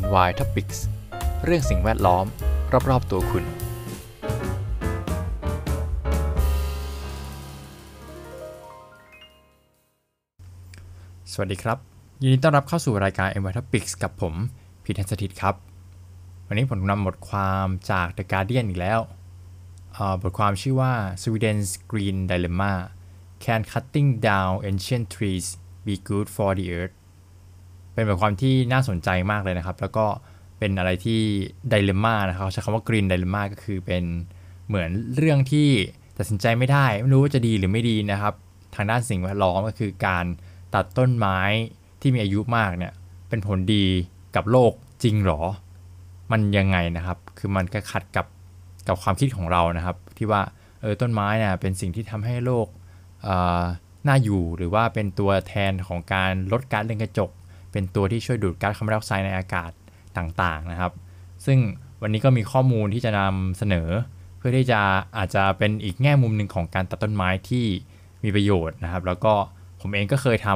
NY Topics เรื่องสิ่งแวดล้อม รอบ ๆ ตัวคุณ สวัสดีครับ ยินดีต้อนรับเข้าสู่รายการ NY Topics กับผมพีทันสถิตครับ วันนี้ผมนำบทความจาก The Guardian อีกแล้ว บทความชื่อว่า Sweden's Green Dilemma Can Cutting Down Ancient Trees Be Good for the Earth เป็นบทความที่น่าสนใจมากเลยนะครับ แล้วก็เป็นอะไรที่ไดเลม่านะครับใช้คำว่า green dilemma ก็คือเป็นเหมือนเรื่องที่ตัดสินใจไม่ได้ ไม่รู้ว่าจะดีหรือไม่ดีนะครับ ทางด้านสิ่งแวดล้อมก็คือการตัดต้นไม้ที่มีอายุมากเนี่ยเป็นผลดีกับโลกจริงหรอ มันยังไงนะครับ คือมันก็ขัดกับกับความคิดของเรานะครับ ที่ว่าเออต้นไม้เนี่ยเป็นสิ่งที่ทำให้โลกน่าอยู่หรือว่าเป็นตัวแทนของการลดก๊าซเรือนกระจก เป็นตัวที่ช่วยดูดก๊าซคาร์บอนไดออกไซด์ในอากาศต่างๆนะครับ ซึ่งวันนี้ก็มีข้อมูลที่จะนำเสนอ เพื่อที่จะอาจจะเป็นอีกแง่มุมหนึ่งของการตัดต้นไม้ที่มีประโยชน์นะครับ แล้วก็ผมเองก็เคยท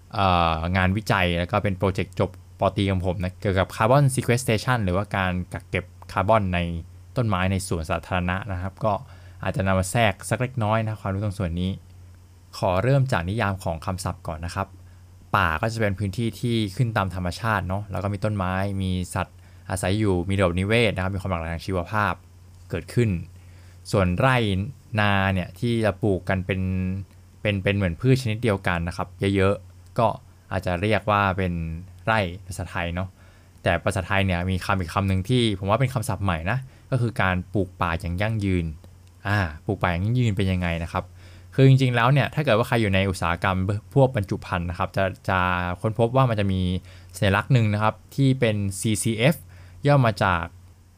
ำงานวิจัยแล้วก็เป็นโปรเจกต์จบป.ตรีของผมนะเกี่ยวกับคาร์บอนซีเค s สเ a ชันหรือว่าการกักเก็บคาร์บอนในต้นไม้ในสวนสาธารณะนะครับ ก็อาจจะนำมาแทรกสักเล็กน้อยนะความรู้ตรงส่วนนี้ ขอเริ่มจากนิยามของคำศัพท์ก่อนนะครับ ป่าก็จะเป็นพื้นที่ที่ขึ้นตามธรรมชาติเนาะแล้วก็มีต้นไม้มีสัตว์อาศัยอยู่มีระบบนิเวศนะครับ มีความหลากหลายทางชีวภาพเกิดขึ้น ส่วนไร่นาเนี่ยที่จะปลูกกันเป็นเป็นเป็นเหมือนพืชชนิดเดียวกันนะครับ เยอะๆก็อาจจะเรียกว่าเป็นไร่ภาษาไทยเนาะแต่ภาษาไทยเนี่ยมีคำอีกคำหนึ่งที่ผมว่าเป็นคำศัพท์ใหม่นะก็คือการปลูกป่าอย่างยั่งยืนอ่าปลูกป่าอย่างยั่งยืนเป็นยังไงนะครับ คือจริงๆแล้วเนี่ยถ้าเกิดว่าใครอยู่ในอุตสาหกรรมพวกบรรจุภัณฑ์นะครับจะจะค้นพบว่ามันจะมีสัญลักษณ์หนึ่งนะครับ ที่เป็น CCF ย่อมาจาก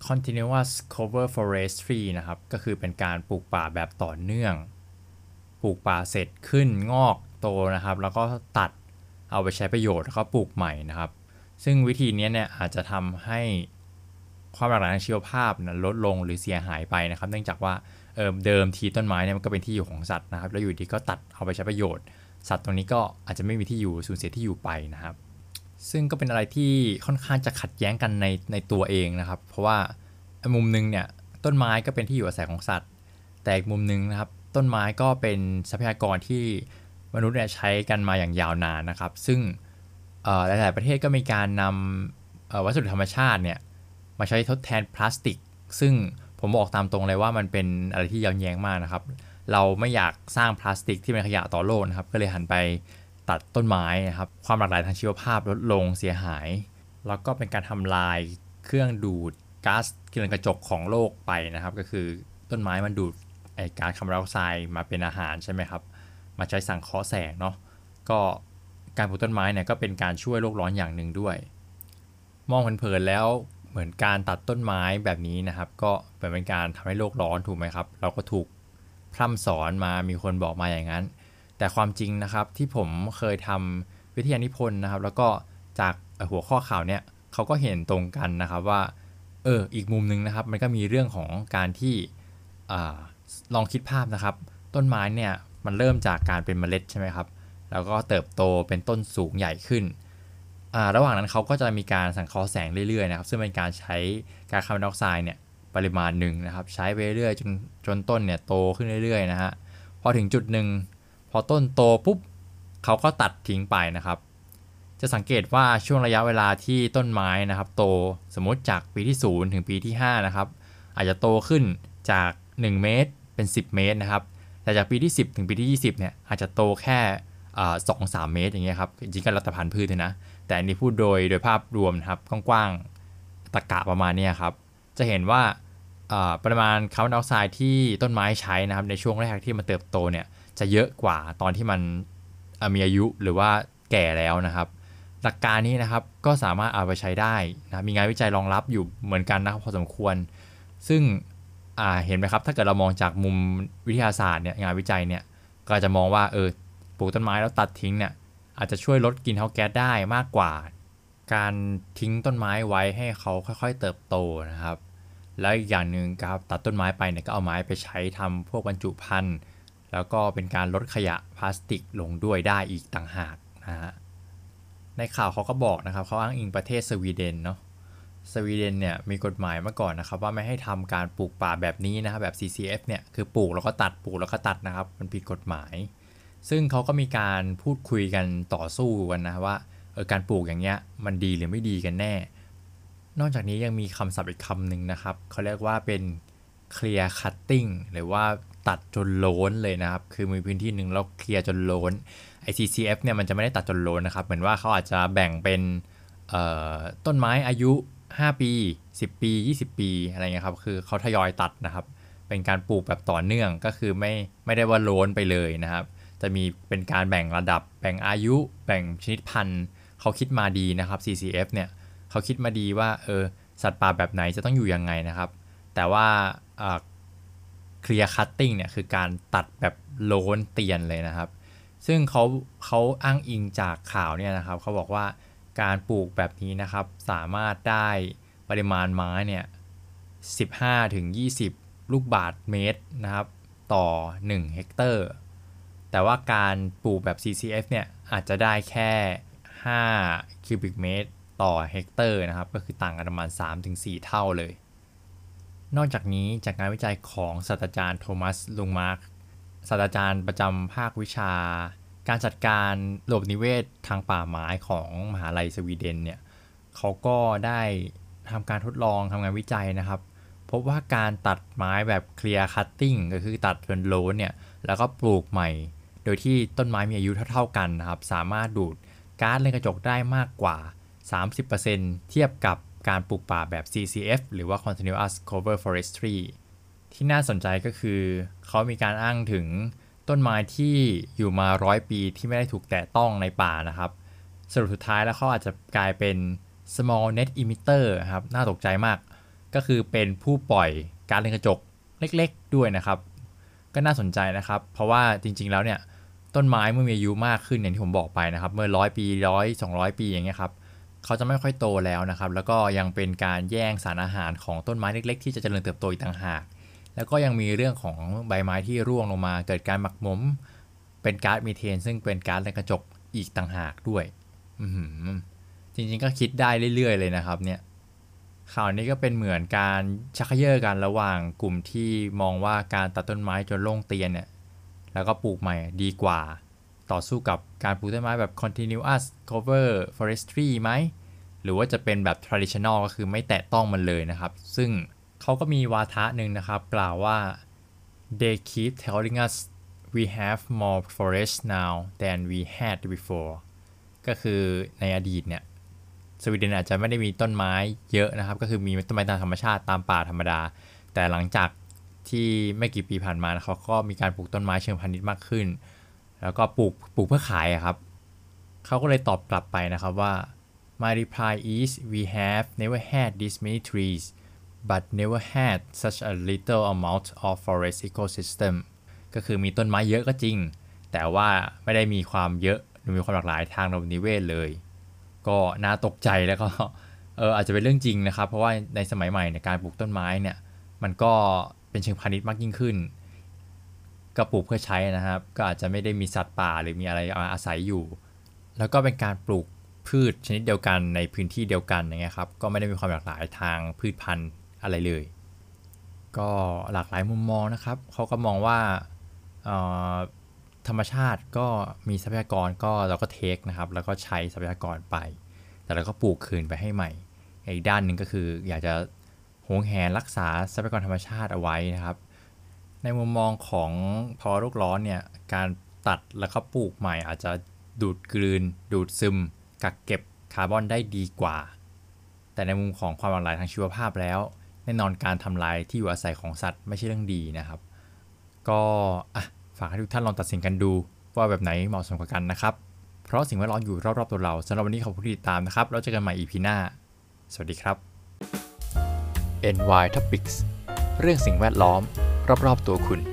Continuous Cover Forestry นะครับ ก็คือเป็นการปลูกป่าแบบต่อเนื่อง ปลูกป่าเสร็จขึ้นงอกโตนะครับ แล้วก็ตัดเอาไปใช้ประโยชน์แล้วก็ปลูกใหม่นะครับ ซึ่งวิธีนี้เนี่ยอาจจะทำให้ความหลากหลายทางชีวภาพนะลดลงหรือเสียหายไปนะครับ เนื่องจากว่า เออเดิมทีต้นไม้เนี่ยมันก็เป็นที่อยู่ของสัตว์นะครับ แล้วอยู่ดีก็ตัดเอาไปใช้ประโยชน์ สัตว์ตรงนี้ก็อาจจะไม่มีที่อยู่สูญเสียที่อยู่ไปนะครับ ซึ่งก็เป็นอะไรที่ค่อนข้างจะขัดแย้งกันในในตัวเองนะครับ เพราะว่ามุมหนึงเนี่ยต้นไม้ก็เป็นที่อยู่อาศัยของสัตว์ แต่อีกมุมหนึงนะครับ ต้นไม้ก็เป็นทรัพยากรที่มนุษย์เนี่ยใช้กันมาอย่างยาวนานนะครับ ซึ่งหลาย ๆ ประเทศก็มีการนำวัสดุธรรมชาติเนี่ยมาใช้ทดแทนพลาสติก ซึ่ง ผมบอกตามตรงเลยว่ามันเป็นอะไรที่ย้อนแย้งมากนะครับ เราไม่อยากสร้างพลาสติกที่เป็นขยะต่อโลกนะครับ ก็เลยหันไปตัดต้นไม้นะครับ ความหลากหลายทางชีวภาพลดลงเสียหาย แล้วก็เป็นการทำลายเครื่องดูดก๊าซเรือนกระจกของโลกไปนะครับ ก็คือต้นไม้มันดูดไอก๊าซคาร์บอนไดออกไซด์มาเป็นอาหารใช่ไหมครับ มาใช้สังเคราะห์แสงเนาะ ก็การปลูกต้นไม้เนี่ยก็เป็นการช่วยโลกร้อนอย่างหนึ่งด้วย มองเผินๆแล้ว เหมือนการตัดต้นไม้แบบนี้นะครับ ก็เป็นการทำให้โลกร้อนถูกไหมครับ เราก็ถูกพร่ำสอนมามีคนบอกมาอย่างนั้น แต่ความจริงนะครับที่ผมเคยทำวิทยานิพนธ์นะครับ แล้วก็จากหัวข้อข่าวเนี่ยเขาก็เห็นตรงกันนะครับว่าเอออีกมุมหนึงนะครับ มันก็มีเรื่องของการที่อลองคิดภาพนะครับ ต้นไม้เนี่ยมันเริ่มจากการเป็นเมล็ดใช่ไหมครับ แล้วก็เติบโตเป็นต้นสูงใหญ่ขึ้น ระหว่างนั้นเขาก็จะมีการสังเคราะห์แสงเรื่อยๆนะครับซึ่งเป็นการใช้ก๊าซคาร์บอนไดออกไซด์เนี่ยปริมาณหนึ่งนะครับ ใช้ไปเรื่อยๆจนจนต้นเนี่ยโตขึ้นเรื่อยๆนะฮะพอถึงจุดหนึ่งพอต้นโตปุ๊บเขาก็ตัดทิ้งไปนะครับ จะสังเกตว่าช่วงระยะเวลาที่ต้นไม้นะครับ โตสมมติจากปีที่ 0 ถึงปีที่5นะครับอาจจะโตขึ้นจาก 1 เมตรเป็น 10 เมตรนะครับแต่จากปีที่ 10 ถึงปีที่ 20เนี่ยอาจจะโตแค่สองสามเมตรอย่างเงี้ยครับจริงๆก็รัตพันธุ์พืชเลยนะ แต่อันนี้พูดโดยโดยภาพรวมนะครับกว้างๆตะกะประมาณนี้ครับ จะเห็นว่าปริมาณคาร์บอนไดออกไซด์ที่ต้นไม้ใช้นะครับในช่วงแรกที่มันเติบโตเนี่ยจะเยอะกว่าตอนที่มันมีอายุหรือว่าแก่แล้วนะครับ หลักการนี้นะครับก็สามารถเอาไปใช้ได้นะมีงานวิจัยรองรับอยู่เหมือนกันนะครับพอสมควร ซึ่งเห็นไหมครับถ้าเกิดเรามองจากมุมวิทยาศาสตร์เนี่ยงานวิจัยเนี่ยก็จะมองว่าเออปลูกต้นไม้แล้วตัดทิ้งเนี่ย อาจจะช่วยลดกลิ่นเทาแก๊สได้มากกว่า การทิ้งต้นไม้ไว้ให้เขาค่อยๆเติบโตนะครับ แล้วอีกอย่างหนึ่งครับตัดต้นไม้ไปเนี่ยก็เอาไม้ไปใช้ทำพวกบรรจุภัณฑ์แล้วก็เป็นการลดขยะพลาสติกลงด้วยได้อีกต่างหากนะฮะในข่าวเขาก็บอกนะครับเขาอ้างอิงประเทศสวีเดนเนาะสวีเดนเนี่ยมีกฎหมายมาก่อนนะครับ ว่าไม่ให้ทำการปลูกป่าแบบนี้นะครับแบบ CCF เนี่ยคือปลูกแล้วก็ตัดปลูกแล้วก็ตัดนะครับ มันผิดกฎหมาย ซึ่งเขาก็มีการพูดคุยกันต่อสู้กันนะว่าเออการปลูกอย่างเงี้ยมันดีหรือไม่ดีกันแน่ นอกจากนี้ยังมีคำศัพท์อีกคำหนึ่งนะครับ เขาเรียกว่าเป็น clear cutting หรือว่าตัดจนโล้นเลยนะครับ คือมีพื้นที่หนึ่งแล้วเคลียร์จนโล้น ICCF เนี่ยมันจะไม่ได้ตัดจนโล้นนะครับ เหมือนว่าเขาอาจจะแบ่งเป็นต้นไม้อายุ 5 ปี 10 ปี 20 ปีอะไรเงี้ยครับ คือเขาทยอยตัดนะครับ เป็นการปลูกแบบต่อเนื่องก็คือไม่ไม่ได้ว่าโล้นไปเลยนะครับ จะมีเป็นการแบ่งระดับ แบ่งอายุ แบ่งชนิดพันธุ์เขาคิดมาดีนะครับ CCF เนี่ยเขาคิดมาดีว่าเออสัตว์ป่าแบบไหนจะต้องอยู่ยังไงนะครับ แต่ว่า clear cutting เนี่ยคือการตัดแบบโล้นเตียนเลยนะครับ ซึ่งเขาเขาอ้างอิงจากข่าวเนี่ยนะครับเขาบอกว่าการปลูกแบบนี้นะครับ สามารถได้ปริมาณไม้เนี่ย15ถึง20 ลูกบาศก์เมตรนะครับ ต่อ 1 เฮกเตอร์ แต่ว่าการปลูกแบบ CCF เนี่ยอาจจะได้แค่ 5 cubic เมตรต่อเฮกเตอร์นะครับ ก็คือต่างกันประมาณ 3-4 เท่าเลย นอกจากนี้จากงานวิจัยของศาสตราจารย์โทมัสลุงมาร์กศาสตราจารย์ประจำภาควิชา การจัดการระบบนิเวศทางป่าไม้ของมหาลัยสวีเดนเนี่ยเขาก็ได้ทำการทดลองทำงานวิจัยนะครับ พบว่าการตัดไม้แบบ clear cutting ก็คือตัดเป็นโล้นเนี่ย แล้วก็ปลูกใหม่ โดยที่ต้นไม้มีอายุเท่าๆกันนะครับ สามารถดูดก๊าซเรือนกระจกได้มากกว่า 30%เทียบกับการปลูกป่าแบบ CCF หรือว่า Continuous Cover Forestry ที่น่าสนใจก็คือ เขามีการอ้างถึงต้นไม้ที่อยู่มาร้อยปีที่ไม่ได้ถูกแตะต้องในป่านะครับ สรุปสุดท้ายแล้วเขาอาจจะกลายเป็น small net emitter ครับ น่าตกใจมาก ก็คือเป็นผู้ปล่อยการเรือนกระจกเล็กๆ ด้วยนะครับ ก็น่าสนใจนะครับ เพราะว่าจริง ๆ แล้วเนี่ยต้นไม้เมื่อมีอายุมากขึ้นอย่างที่ผมบอกไปนะครับ เมื่อร้อยปีร้อยสองร้อยปีอย่างเงี้ยครับเขาจะไม่ค่อยโตแล้วนะครับ แล้วก็ยังเป็นการแย่งสารอาหารของต้นไม้เล็ก ๆ ที่จะเจริญเติบโตอีกต่างหาก แล้วก็ยังมีเรื่องของใบไม้ที่ร่วงลงมา เกิดการหมักหมม เป็นก๊าซมีเทน ซึ่งเป็นก๊าซในกระจกอีกต่างหากด้วยจริงๆก็คิดได้เรื่อยๆเลยนะครับเนี่ย ข่าวนี้ก็เป็นเหมือนการชักเยอะกันระหว่างกลุ่มที่มองว่าการตัดต้นไม้จนโล่งเตียนเนี่ยแล้วก็ปลูกใหม่ดีกว่า ต่อสู้กับการปลูกต้นไม้แบบ continuous cover forestry ไหม หรือว่าจะเป็นแบบ traditional ก็คือไม่แตะต้องมันเลยนะครับ ซึ่งเขาก็มีวาทะหนึ่งนะครับ กล่าวว่า they keep telling us we have more forest now than we had before ก็คือในอดีตเนี่ย สวีเดนอาจจะไม่ได้มีต้นไม้เยอะนะครับ ก็คือมีต้นไม้ตามธรรมชาติตามป่าธรรมดา แต่หลังจากที่ไม่กี่ปีผ่านมาเขาก็มีการปลูกต้นไม้เชิงพาณิชย์มากขึ้น แล้วก็ปลูกปลูกเพื่อขายครับเขาก็เลยตอบกลับไปนะครับว่า my reply is we have never had this many trees but never had such a little amount of forest ecosystem ก็คือมีต้นไม้เยอะก็จริง แต่ว่าไม่ได้มีความเยอะหรือมีความหลากหลายทางระบบนิเวศเลย ก็น่าตกใจแล้วก็เอออาจจะเป็นเรื่องจริงนะครับ เพราะว่าในสมัยใหม่ในการปลูกต้นไม้เนี่ยมันก็เป็นเชิงพาณิชย์มากยิ่งขึ้นก็ปลูกเพื่อใช้นะครับ ก็อาจจะไม่ได้มีสัตว์ป่าหรือมีอะไรอาศัยอยู่ แล้วก็เป็นการปลูกพืชชนิดเดียวกันในพื้นที่เดียวกันอย่างเงี้ยครับ ก็ไม่ได้มีความหลากหลายทางพืชพันธุ์อะไรเลย ก็หลากหลายมุมมองนะครับเขาก็มองว่าธรรมชาติก็มีทรัพยากรก็เราก็เทคนะครับ แล้วก็ใช้ทรัพยากรไป แต่เราก็ปลูกคืนไปให้ใหม่ อีกด้านหนึ่งก็คืออยากจะหวงแหนรักษาทรัพยากรธรรมชาติเอาไว้นะครับ ในมุมมองของภาวะโลกร้อนเนี่ยการตัดแล้วก็ปลูกใหม่อาจจะดูดกลืน ดูดซึม กักเก็บคาร์บอนได้ดีกว่า แต่ในมุมของความหลากหลายทางชีวภาพแล้ว แน่นอนการทำลายที่อยู่อาศัยของสัตว์ไม่ใช่เรื่องดีนะครับ ก็ฝากให้ทุกท่านลองตัดสินกันดูว่าแบบไหนเหมาะสมกับกันนะครับ ราะสิ่งแวดล้อมอยู่รอบๆตัวเราสำหรับวันนี้ขอบคุณที่ติดตามนะครับแล้วเจอกันใหม่อีพีหน้า สวัสดีครับ NY Topics เรื่องสิ่งแวดล้อม รอบๆตัวคุณ